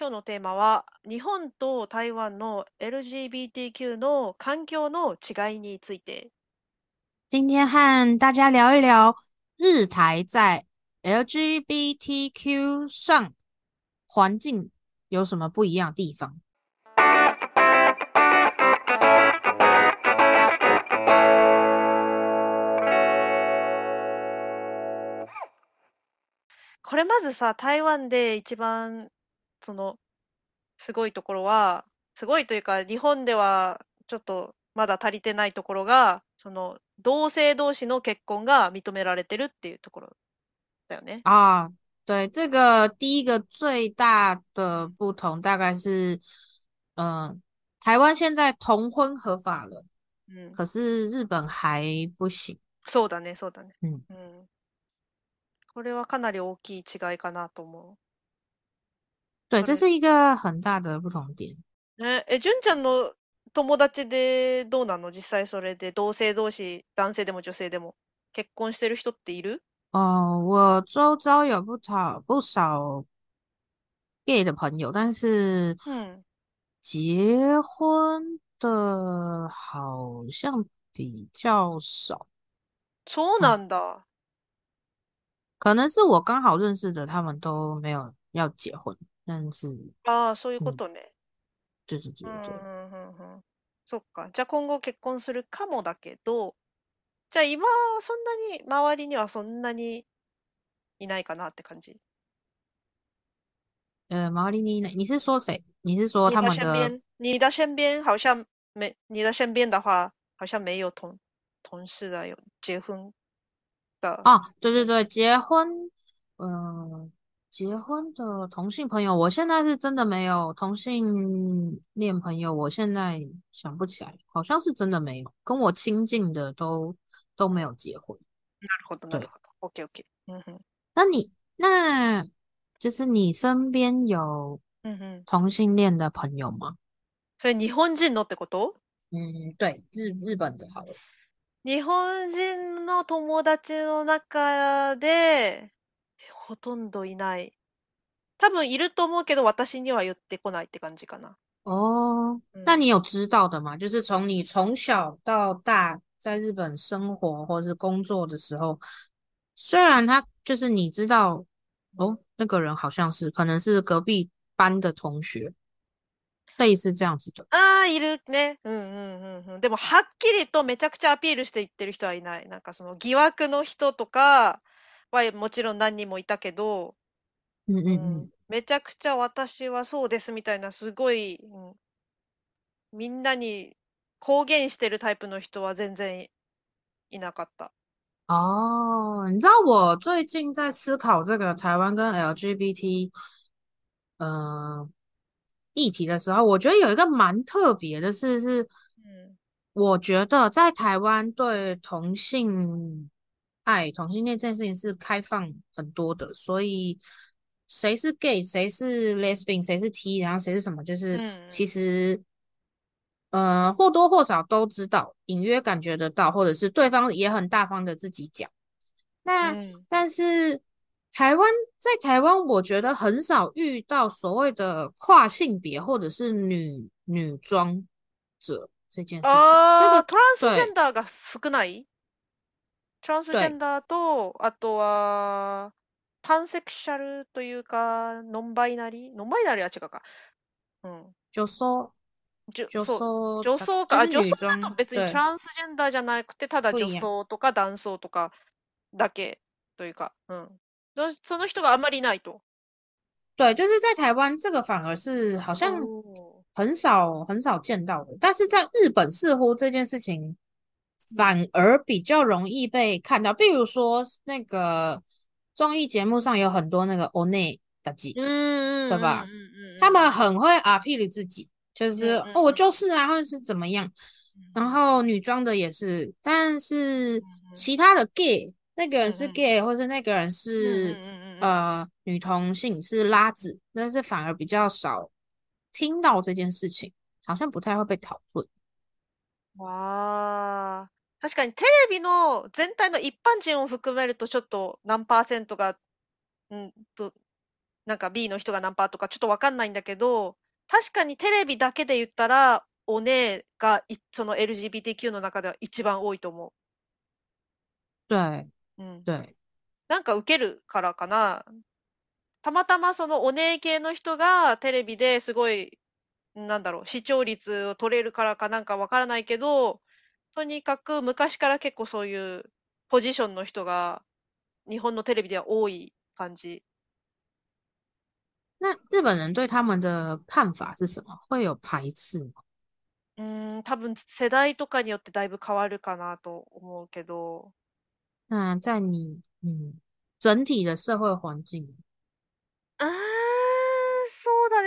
今日のテーマは、日本と台湾の LGBTQ の環境の違いについて。今天和大家聊一聊日台在 LGBTQ 上环境有什么不一样的地方？これまずさ、台湾で一番、その、すごいところは、すごいというか、日本ではちょっとまだ足りてないところが、その、同性同士の結婚が認められてるっていうところだよね。啊，对，这个第一个最大的不同大概是，嗯、台湾现在同婚合法了，うん。可是日本还不行。そうだね、そうだね。うん。うん。これはかなり大きい違いかなと思对，それ这是一个很大的不同点。う。え、え、純ちゃんの友達でどうなの実際それで同性同士、男性でも女性でも結婚してる人っている哦、我周遭有不少不少 gay 的朋友，但是うん。结婚的好像比较少。そうなんだ。可能是我刚好认识的，他们都没有要结婚， ああ、そういうこ嗯，とね。对对对うん、うん、うん、うん。そっか。じゃあ今後結婚するかもだけど、じゃあ今、そんなに、周りにはそんなにいないかなって感じ？呃，毛利妮，你是说谁？你是说你的他们的？身边，你的身边好像没，你的身边的话，好像没有同同事的有结婚的。哦，对对对，结婚，嗯、结婚的同性朋友，我现在是真的没有同性恋朋友，我现在想不起来，好像是真的没有，跟我亲近的都都没有结婚。なるほど、なる对，ほど。オッケーオッケー。うんうん。那你那就是你身边有うんうん。同性恋的朋友吗？それ日本人のってこと嗯，对，日日本的好了。日本人の友達の中で、 ほとんどいない。多分いると思うけど、私には言ってこないって感じかな。哦，うん。那你有知道的吗？就是从你从小到大在日本生活或是工作的时候，虽然他就是你知道，哦，那个人好像是可能是隔壁班的同学，类似这样子的。ああ、いるね。うんうんうんうん。でも、はっきりとめちゃくちゃアピールして言ってる人はいない。なんかその疑惑の人とかはもちろん何人もいたけど、う嗯嗯ん、嗯，めちゃくちゃ私はそうですみたいな、すごい、うん、みんなに公言してるタイプの人は全然いなかった。哦，你知道我最近在思考这个台湾跟 LGBT 呃议题的时候，我觉得有一个蛮特别的事是。うん。我觉得在台湾对同性爱、同性恋这件事情是开放很多的，所以谁是 gay，谁是 lesbian，谁是 T，然后谁是什么，就是うん其实呃或多或少都知道，隐約感觉得到，或者是对方也很大方的自己讲。那うん。但是台湾在台湾，我觉得很少遇到所谓的跨性别或者是女女装者这件事情。这ああ、个トランスジェ对ンダーが少ない トランスジェン对ダーと、あとは、パンセクシャルというか、ノンバイナリー？ノンバイナリーは違うか。うん。就说じょ就そう、说它女装か。女女装だと装，別にト对，ランスジェンダーじゃなくて、ただ女。装とか男装とかだけというか、うん。そその人があんまりいないと。对，就是在台湾这个反而是好像很少很少见到的，但是在日本似乎这件事情反而比较容易被看到。比如说那个综艺节目上有很多那个 one 的记，うんうん对吧？うんうんうん他うん们很会 appeal 自己，就是嗯嗯哦，我嗯就是啊，或者是怎么样。然嗯后女装的也是，但是嗯嗯其他的 gay，那个人是嗯嗯 gay，或是那个人嗯是嗯嗯嗯呃女同性是拉子，但是反而比较少听到这件事情，好像不太会被讨论。わあ、 確かにテレビの全体の一般人を含めるとちょっと何パーセントが、うんと、なんか B の人が何パーとかちょっとわかんないんだけど、確かにテレビだけで言ったら、お姉がいその LGBTQ の中では一番多いと思对う。うん。对，なんか受けるからかな。たまたまそのお姉系の人がテレビですごい、なんだろう、視聴率を取れるからかなんかわからないけど、とにかく昔から結構そういうポジションの人が日本のテレビでは多い感じ。那日本人对他们的看法是什么？会有排斥吗？うーん、多分世代とかによってだいぶ変わるかなと思うけど。那在你嗯整体的社会环境，あー、そうだ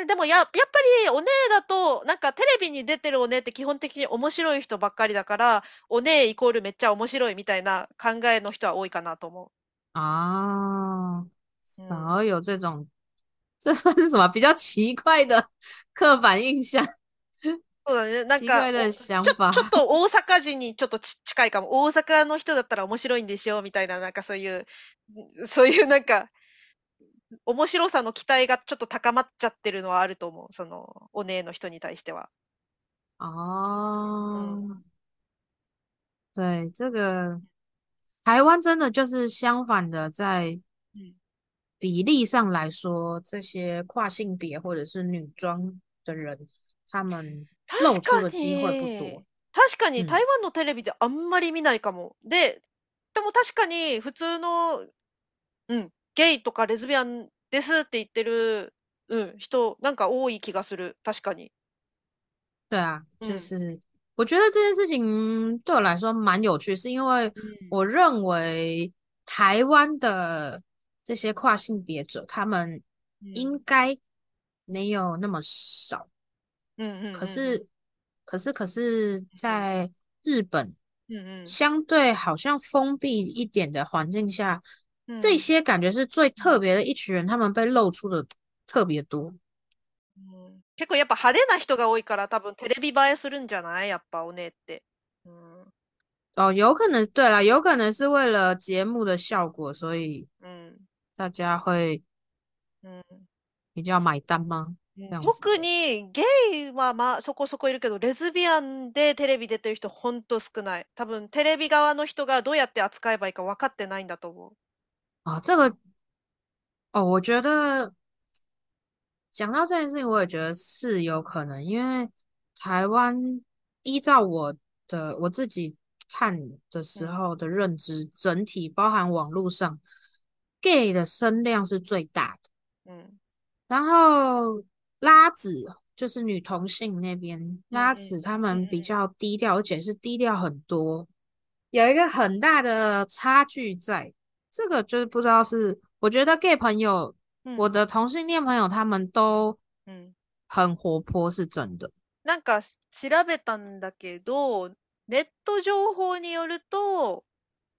ね。でもや、やっぱりお姉だと、なんかテレビに出てるお姉って基本的に面白い人ばっかりだから、お姉イコールめっちゃ面白いみたいな考えの人は多いかなと思啊，う。うん反而有这种，这算是什么比较奇怪的刻板印象？そうだね。なんか、ちょ、ちょ。っと大阪人にちょっとち近いかも。大阪の人だったら面白いんでしょみたいな、なんかそういう、ん そういうなんか、面白さの期待がちょっと高まっちゃってるのはあると思う。その、お姉の人に対しては。哦，对，这个台湾真的就是相反的，在うん。比例上来说，这些跨性别或者是女装的人，他们露出的机会不に、多。確かにうん。台湾のテレビであんまり見ないかも。で、でも確かに普通の、うん、ゲイとかレズビアンですって言ってる、うん、人、なんか多い気がする。確かに。对啊，就うん。是我觉得这件事情对我来说蛮有趣，是因为うん。我认为台湾的这些跨性别者，他们うん。应该没有那么少。うんうんうんうん。可是，可是，可是在日本，うんうん。相对好像封闭一点的环境下， うん。这些感觉是最特别的一群人，他们被露出的特别多。うん結構やっぱ派手な人が多いから多分テレビ映えするんじゃない？やっぱお姉って。うん。哦，有可能，对啦，有可能是为了节目的效果，所以うん。大家会うん。比较买单吗？うん这样子。特にゲイはまあそこそこいるけど、レズビアンでテレビ出てる人ほんと少ない。多分テレビ側の人がどうやって扱えばいいか分かってないんだと思う。啊，这个哦，我觉得讲到这件事情，我也觉得是有可能，因为台湾依照我的我自己看的时うん。候的认知，整体包含网络上 gay 的声量是最大的，うん。然后拉子就是女同性那边，うん拉うん。子他うん们比うん。较低调，而且是低調很多，有一个很大的差距在。 这个就是不知道是，我觉得 gay 朋友，うん。我的同性恋朋友他们都うん。很活泼，是真的。なんか調べたんだけど、ネット情報によると、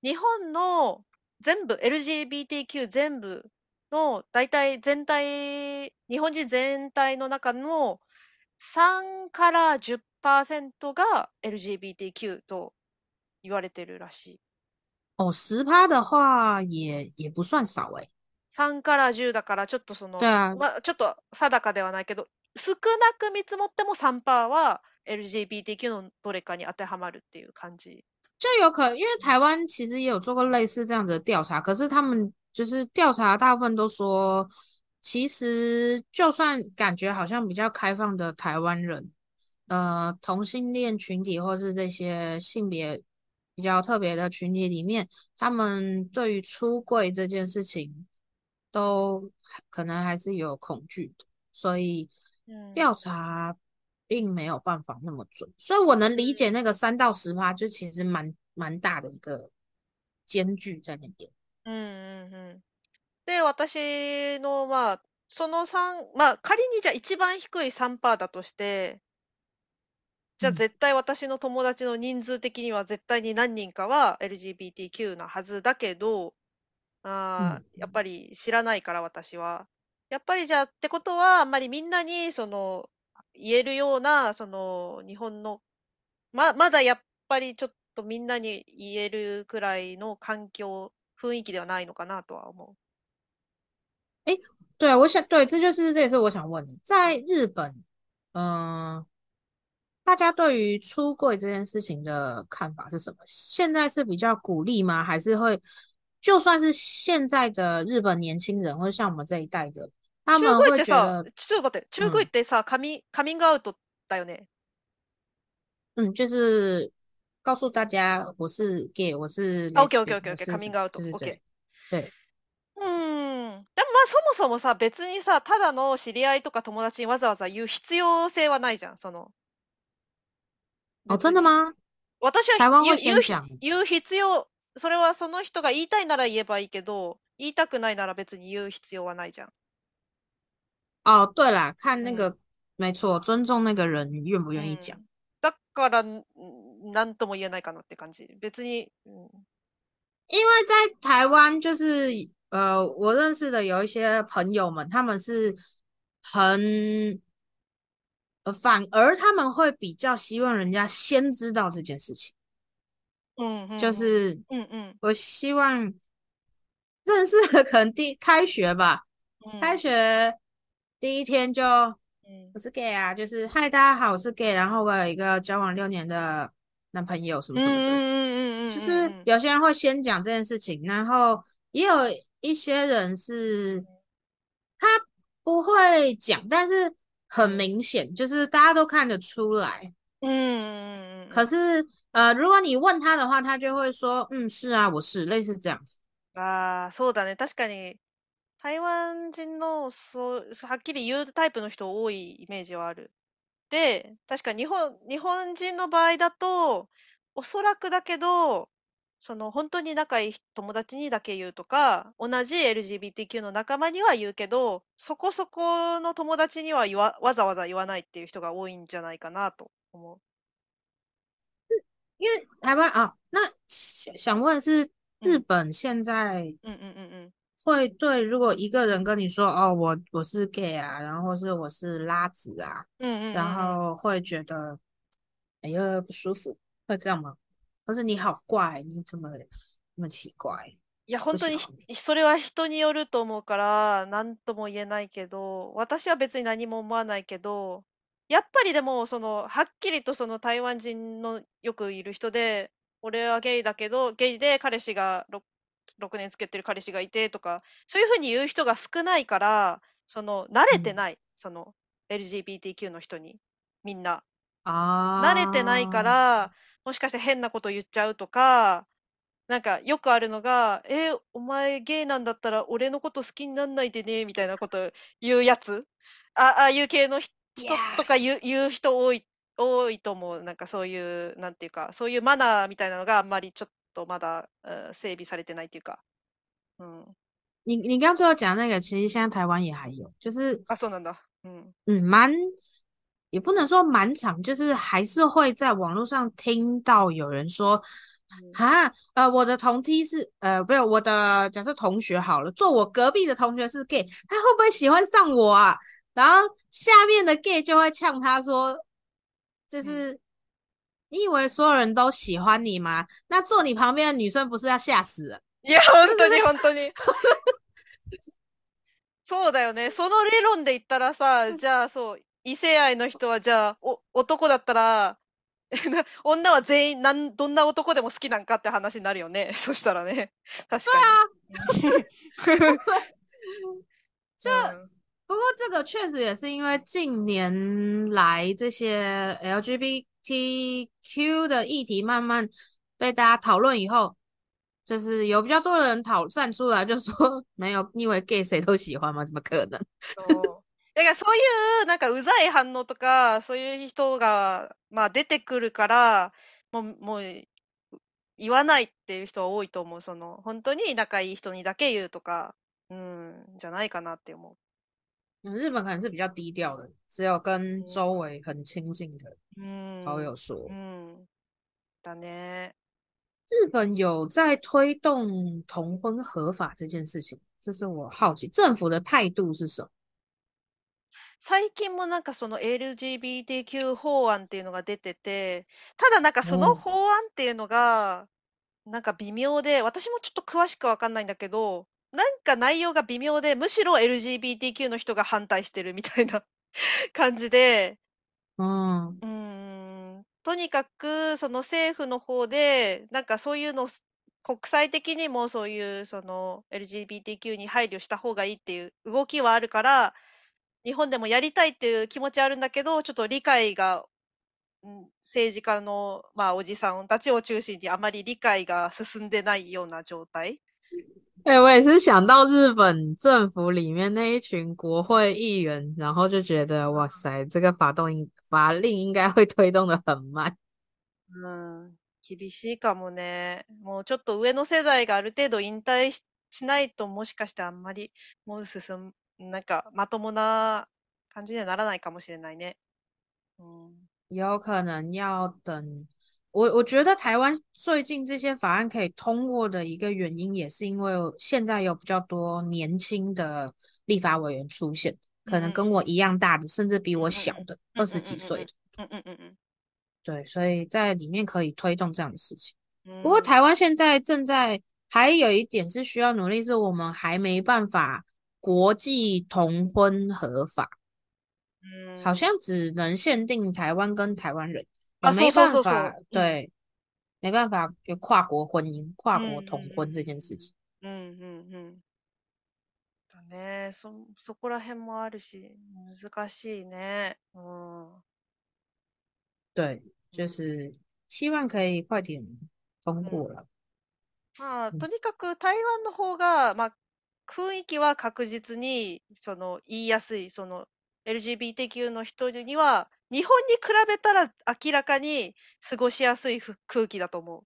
日本の全部、LGBTQ 全部の大体全体、日本人全体の中の3から10%が LGBTQ と言われてるらしい。哦，十趴的话也也不算少诶。 3から10だからちょっとその、对啊，まあ、ちょっと定かではないけど、少なく見積もっても3%は LGBTQ のどれかに当てはまるっていう感じ。就有可能，因为台湾其实也有做过类似这样子的调查，可是他们就是调查大部分都说，其实就算感觉好像比较开放的台湾人，呃，同性恋群体或是这些性别 比较特别的群体里面，他们对于出柜这件事情都可能还是有恐惧的，所以うん。调查并没有办法那么准，所以我能理解うん。那个三到十趴，就其实蛮蛮大的一个间距在那边。うんうんうん。で、私の、まあ、その3、まあ、仮にじゃあ一番低い3%だとして、 じゃあ嗯絶対私の友達の人数的には絶対に何人かは LGBTQ なはずだけど、あ嗯ーやっぱり知らないから私は。やっぱりじゃあってことは、あんまりみんなにその言えるような、その日本の、ま、まだやっぱりちょっとみんなに言えるくらいの環境、雰囲気ではないのかなとは思诶，对，我想，对，这就是这也是我想问的，在日本，嗯、大家对于出柜这件事情的看法是什么？现在是比较鼓励吗？还是会就算是现在的日本年轻人，或者像我们这一代的，他们会觉得出柜得出柜得，啥？卡明卡明，go out，对呀，嗯，就是告诉大家我是 gay，我是，ok，ok，ok，ok，卡明 go out，对，对，嗯，但嘛，そもそも，啥，别，别，啥，ただの知り合いとか友達にわざわざ言う必要性はないじゃん？その哦。真的吗？私は台湾会言う、言う。言う必要、それはその人が言いたいなら言えばいいけど、言いたくないなら別に言う必要はないじゃん。哦，对啦，看那うん。个，没错，尊重那个人愿不う愿意讲。ん。だから、んなんとも言えないかなって感じ。別に、うん。因为在台湾，就是呃，我认识的有一些朋友们，他们是很，呃，反而他们会比较希望人家先知道这件事情。うん、うん、就うん。是うん、うん。我希望认识的可能第开学吧，开うん。学第一天就うん。我是 gay 啊，就是嗨，大家好，我是 gay，然后我有一个交往六年的男朋友，什うん、么什么的。うん、うん、うん、就うん、うん。是有些人会先讲这件事情，然后也有一些人是他不会讲，但是 很うん。明显，就是大家都看得出来。うん、うん、うん、うん。可是呃，如果你问他的话，他就会说，嗯，是啊，我是，类似这样子。ああ、そうだね。確かに、台湾人の、そう、はっきり言うタイプの人多いイメージはある。で、確か日本、日本人の場合だと、おそらくだけど、 その本当に仲いい友達にだけ言うとか、同じ LGBTQ の仲間には言うけど、そこそこの友達には言わ、わざわざ言わないっていう人が多いんじゃないかなと思因为台湾啊，那想想问是う。日うん。本现在うんうんうんうん。会对，如果一个人跟你说，哦，我我是 gay 啊，然后或是我是拉子啊，然うんうんうんうん。后会觉得，哎呀不舒服，会这样吗？或是你好怪，你怎么那么奇怪，いや、不本当にそれは人によると思うから、なんとも言えないけど、私は別に何も思わないけど、やっぱりでも、その、はっきりとその台湾人のよくいる人で、俺はゲイだけど、ゲイで彼氏が 6, 6年つけてる彼氏がいてとか、そういうふうに言う人が少ないから、その、慣れて嗯ない、その、LGBTQ の人に、みんな。慣啊，れてないから、もしかして変なこと言っちゃうとか、なんかよくあるのが、えーお前ゲイなんだったら俺のこと好きになんないでね、みたいなこと言うやつあああいう系のひ人とか言う言う人多い、多いと思う。なんかそういう、なんていうか、そういうマナーみたいなのがあんまりちょっとまだ、うん整備されてないっていうか。うん。你你刚最后讲那个，其实现在台湾也还有，就是あ、そうなんだ。うん。嗯，蛮也不能说蛮长，就是还是会在网络上听到有人说，うん啊，呃，我的同梯是呃，不是我的，假设同学好了，坐我隔壁的同学是 gay，他会不会喜欢上我啊？然后下面的 gay 就会呛他说，就うん。是你以为所有人都喜欢你吗？那坐你旁边的女生不是要吓死了？いや、就是本当に本当に。そうだよね。その理論で言ったらさ、じゃあそう、 異性愛の人はじゃあ、お、男だったら、な 女は全員なん、どんな男でも好きなんかって話になるよね。そしたらね。確かに。这 うん。不过这个确实也是因为近年来这些 LGBTQ 的议题慢慢被大家讨论以后，就是有比较多的人讨站出来，就说没有，你以为 gay 谁都喜欢吗？怎么可能？そう。だからそういう、なんかうざい反応とか、そういう人が、まあ出てくるから、もう、もう、言わないっていう人は多いと思う。その、本当に仲いい人にだけ言うとか、うん、じゃないかなって思う。嗯，日本可能是比较低调的，只有跟うん周围很亲近的うん。好友说。うん。だね。日本有在推动同婚合法这件事情，这是我好奇政府的态度是什么？最近もなんかその LGBTQ 法案っていうのが出てて、ただなんかその哦，法案っていうのが、なんか微妙で、私もちょっと詳しくわかんないんだけど、なんか内容が微妙で、むしろ LGBTQ の人が反対してるみたいな 感じで、うん。うーん、とにかくその政府の方で、なんかそういうの国際的にもそういうその LGBTQ に配慮した方がいいっていう動きはあるから、日本でもやりたいっていう気持ちはあるんだけど、ちょっと理解が、うん、政治家の、まあ、おじさんたちを中心にあまり理解が進んでないような状態。哎、我也是想到日本政府里面那一群国会议员，然后就觉得哇塞，这个法动法令应该会推动的很慢。うん、厳しいかもね。もうちょっと上の世代がある程度引退ししないと、もしかしてあんまり、もう進む、なんかまともな感じにはならないかもしれないね。うん。有可能要等。我我觉得台湾最近这些法案可以通过的一个原因，也是因为现在有比较多年轻的立法委员出现，可能跟我一样大的，甚至比我小的二十几岁的。嗯嗯嗯嗯。对，所以在里面可以推动这样的事情。不过台湾现在正在还有一点是需要努力，是我们还没办法 国际同婚合法。嗯，好像只能限定台湾跟台湾人。啊，没办法，对，没办法有跨国婚姻、跨国同婚这件事情。嗯嗯嗯。だね、そそこら辺もあるし、難しいね。うん。对，就是希望可以快点通过了。まあ、とにかく台湾の方が、まあ、 雰囲気は確実にその言いやすい、その LGBTQ の人には日本に比べたら明らかに過ごしやすい空気だと思う。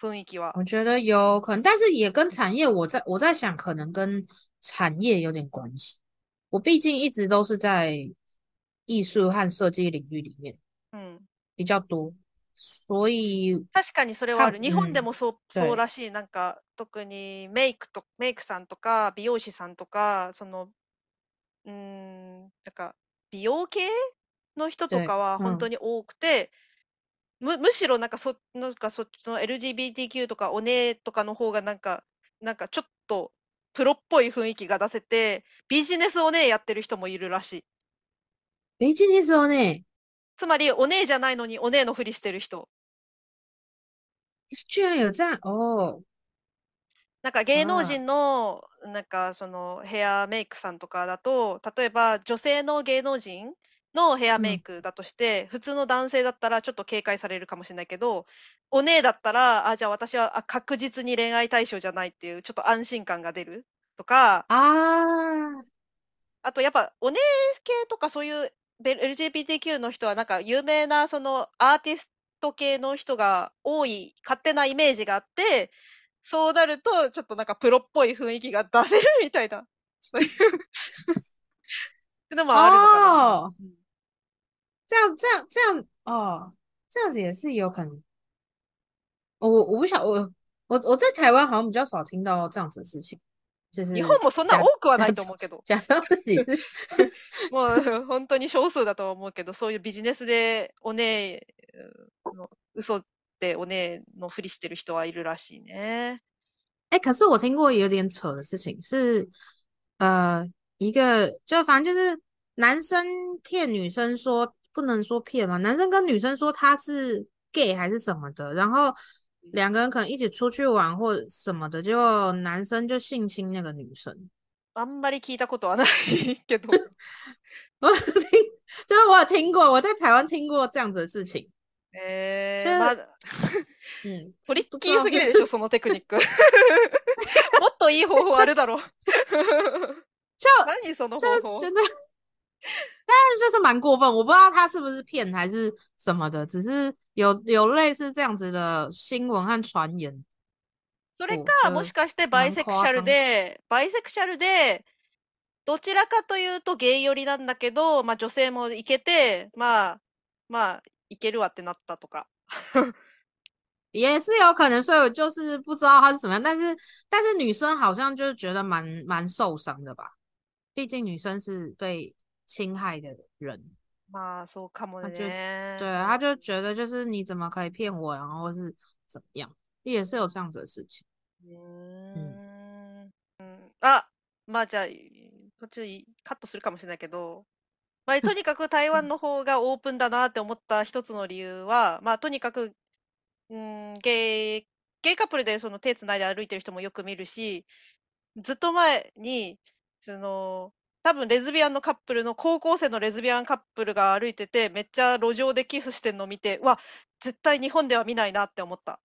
雰囲気は。我觉得有可能，但是也跟产业，我在我在想，可能跟产业有点关系。我毕竟一直都是在艺术和设计領域里面，嗯，比較多。所以確かにそれはある。日本でもそう、そうらしい。なんか特にメイクとメイクさんとか美容師さんとかそのうん、なんか美容系の人とかは本当に多くて、むむしろなんかそなんかそその LGBTQ とかお姉とかの方がなんかなんかちょっとプロっぽい雰囲気が出せて、ビジネスお姉やってる人もいるらしい。ビジネスお姉つまりお姉じゃないのにお姉のふりしてる人。居然有这样哦。なんか芸能人の、なんかそのヘアメイクさんとかだと、例えば女性の芸能人のヘアメイクだとして、普通の男性だったらちょっと警戒されるかもしれないけど、お姉だったら、あ、じゃあ私はあ確実に恋愛対象じゃないっていうちょっと安心感が出るとか、ああとやっぱお姉系とかそういう LGBTQ の人はなんか有名なそのアーティスト系の人が多い勝手なイメージがあって、そうなると、ちょっとなんかプロっぽい雰囲気が出せるみたいな、そういう でもあるのかな。这样这样这样哦，这样子也是有可能。我我不晓我我我在台湾好像比较少听到这样子的事情。就是日本もそんな多くはないと思うけど。もう本当に少数だと思うけど、そういうビジネスでお姉の嘘对，我那诺夫利斯的人はいるらしいね。哎，可是我听过有点扯的事情，是呃，一个就反正就是男生骗女生说不能说骗嘛，男生跟女生说他是 gay 还是什么的，然后两个人可能一起出去玩或什么的，结果男生就性侵那个女生。あんまり聞いたことはないけど，我听就是我有听过，我在台湾听过这样子的事情。えー、まだ、うん、トリッキーすぎるでしょ、そのテクニック。もっといい方法あるだろう。就何その方法？ 真的，但是就是蛮过分，我不知道他是不是骗还是什么的，只是有有类似这样子的新闻和传言。それか、もしかしてバイセクシャルで、バイセクシャルで、どちらかというとゲイ寄りなんだけど、まあ女性もいけて、まあ、まあ、いけるわってなったとか。也是有可能，所以我就是不知道他是怎么样，但是但是女生好像就是觉得蛮蛮受伤的吧，毕竟女生是被 侵害的人。まあそうかもね。对，他就觉得就是你怎么可以骗我，然后是怎么样，也是有这样子的事情。嗯。まあじゃあ、途中カットするかもしれないけど、まあ、とにかく台湾の方がオープンだなって思った一つの理由は、まあとにかく、うん、ゲイ、ゲイカップルでその手つないで歩いてる人もよく見るし、ずっと前に、その、多分レズビアンのカップルの高校生のレズビアンカップルが歩いてて、めっちゃ路上でキスしてんのを見て、うわ、絶対日本では見ないなって思った。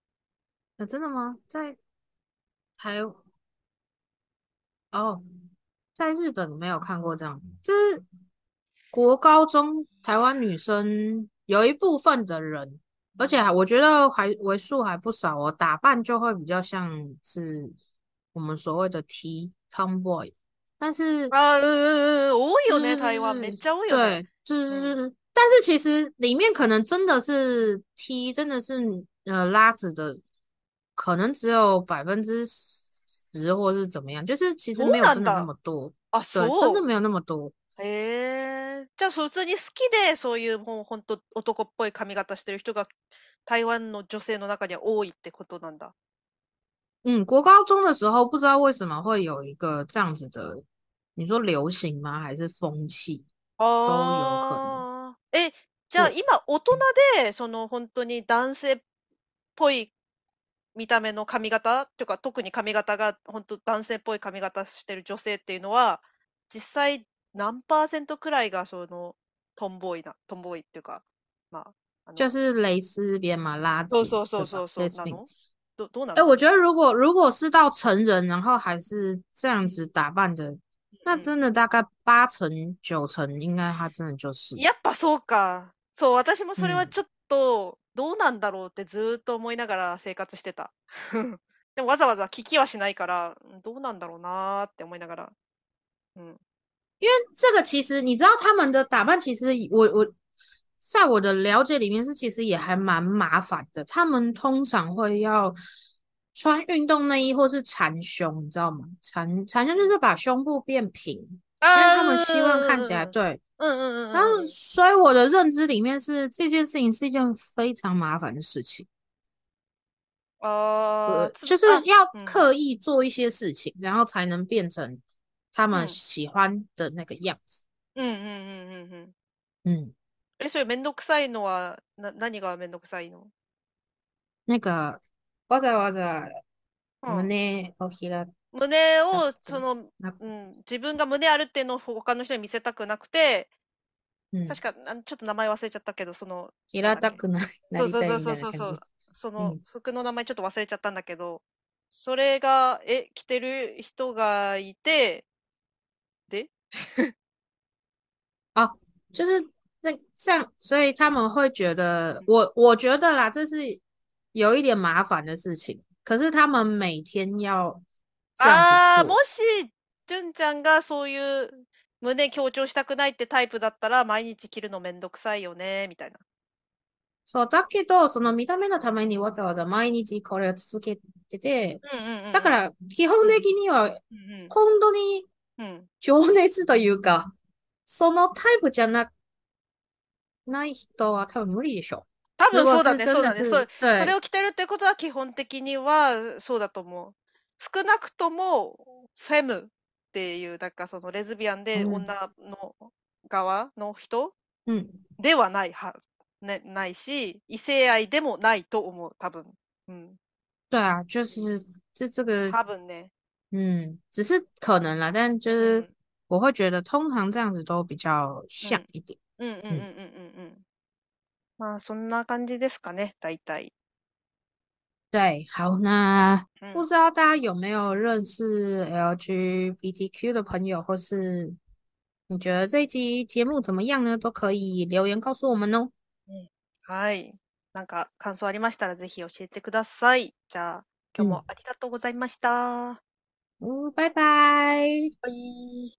真的吗？在台哦，在日本没有看过这样，就是国高中台湾女生有一部分的人，而且我觉得还为数还不少哦，打扮就会比较像是我们所谓的 T tomboy。 但是啊，多いよね，台湾めっちゃ多いよね。对，就是，但是其实里面可能真的是 T，真的是呃拉子的，可能只有百分之十或是怎么样，就是其实没有真的那么多。あ、对，真的没有那么多。へえ。じゃあ普通に好きでそういうもう本当男っぽい髪型してる人が台湾の女性の中には多いってことなんだ。嗯，国高中的时候不知道为什么会有一个这样子的，你说流行吗？还是风气？都有可能。え、じゃあ今大人でその本当に男性っぽい見た目の髪型っていうか特に髪型が本当男性っぽい髪型してる女性っていうのは実際何パーセントくらいがそのトンボーイなトンボーイっていうかまあ就是蕾丝边嘛，拉そうそうそうそうそう なの都都哎，我觉得如果如果是到成人，然后还是这样子打扮的，那真的大概八成九成，应该他真的就是。やっぱそうか。そう、私もそれはちょっとどうなんだろうってずっと思いながら生活してた。でもわざわざ聞きはしないから、どうなんだろうなって思いながら。うん。因为这个其实你知道他们的打扮，其实我我。在我的了解里面是，其实也还蛮麻烦的。他们通常会要穿运动内衣或是缠胸，你知道吗？缠缠胸就是把胸部变平，因为他们希望看起来对，嗯嗯嗯。然后，所以我的认知里面是这件事情是一件非常麻烦的事情。呃，就是要刻意做一些事情，然后才能变成他们喜欢的那个样子。嗯嗯嗯嗯嗯嗯。え、それめんどくさいのは、な、何がめんどくさいの？なんか、わざわざ胸を開胸を、その、うん、自分が胸あるっていうのを他の人に見せたくなくて、うん、確か、ちょっと名前忘れちゃったけど、その、平たくない。そうそうそうそうそう。その服の名前ちょっと忘れちゃったんだけど、それが、え、着てる人がいて、で？あ、就是那像，所以他们会觉得，我我觉得啦，这是有一点麻烦的事情。可是他们每天要ああ、もし、純ちゃんがそういう胸強調したくないってタイプだったら、毎日着るのめんどくさいよね、みたいな。そう、だけど、その見た目のためにわざわざ毎日これを続けてて、だから基本的には、本当に情熱というか、そのタイプじゃなくない人は多分無理でしょ。多分そうだね、そうだね。そうそれを着てるってことは基本的にはそうだと思う。少なくともフェムっていう、だからそのレズビアンで女の側の人、うん、ではないは、ね、ないし、異性愛でもないと思う、多分。うん。对啊，就是这这个，多分ね。嗯，只是可能啦，但就是我会觉得通常这样子都比较像一点。うんうんうんうんうん。まあ、そんな感じですかね、大体。对，好，那不知道大家有没有认识 LGBTQ 的朋友，或是你觉得这一集节目怎么样呢？都可以留言告诉我们哦。うん。はい。なんか感想ありましたらぜひ教えてください。じゃあ、今日もありがとうございました。うん、バイバイ。バイ。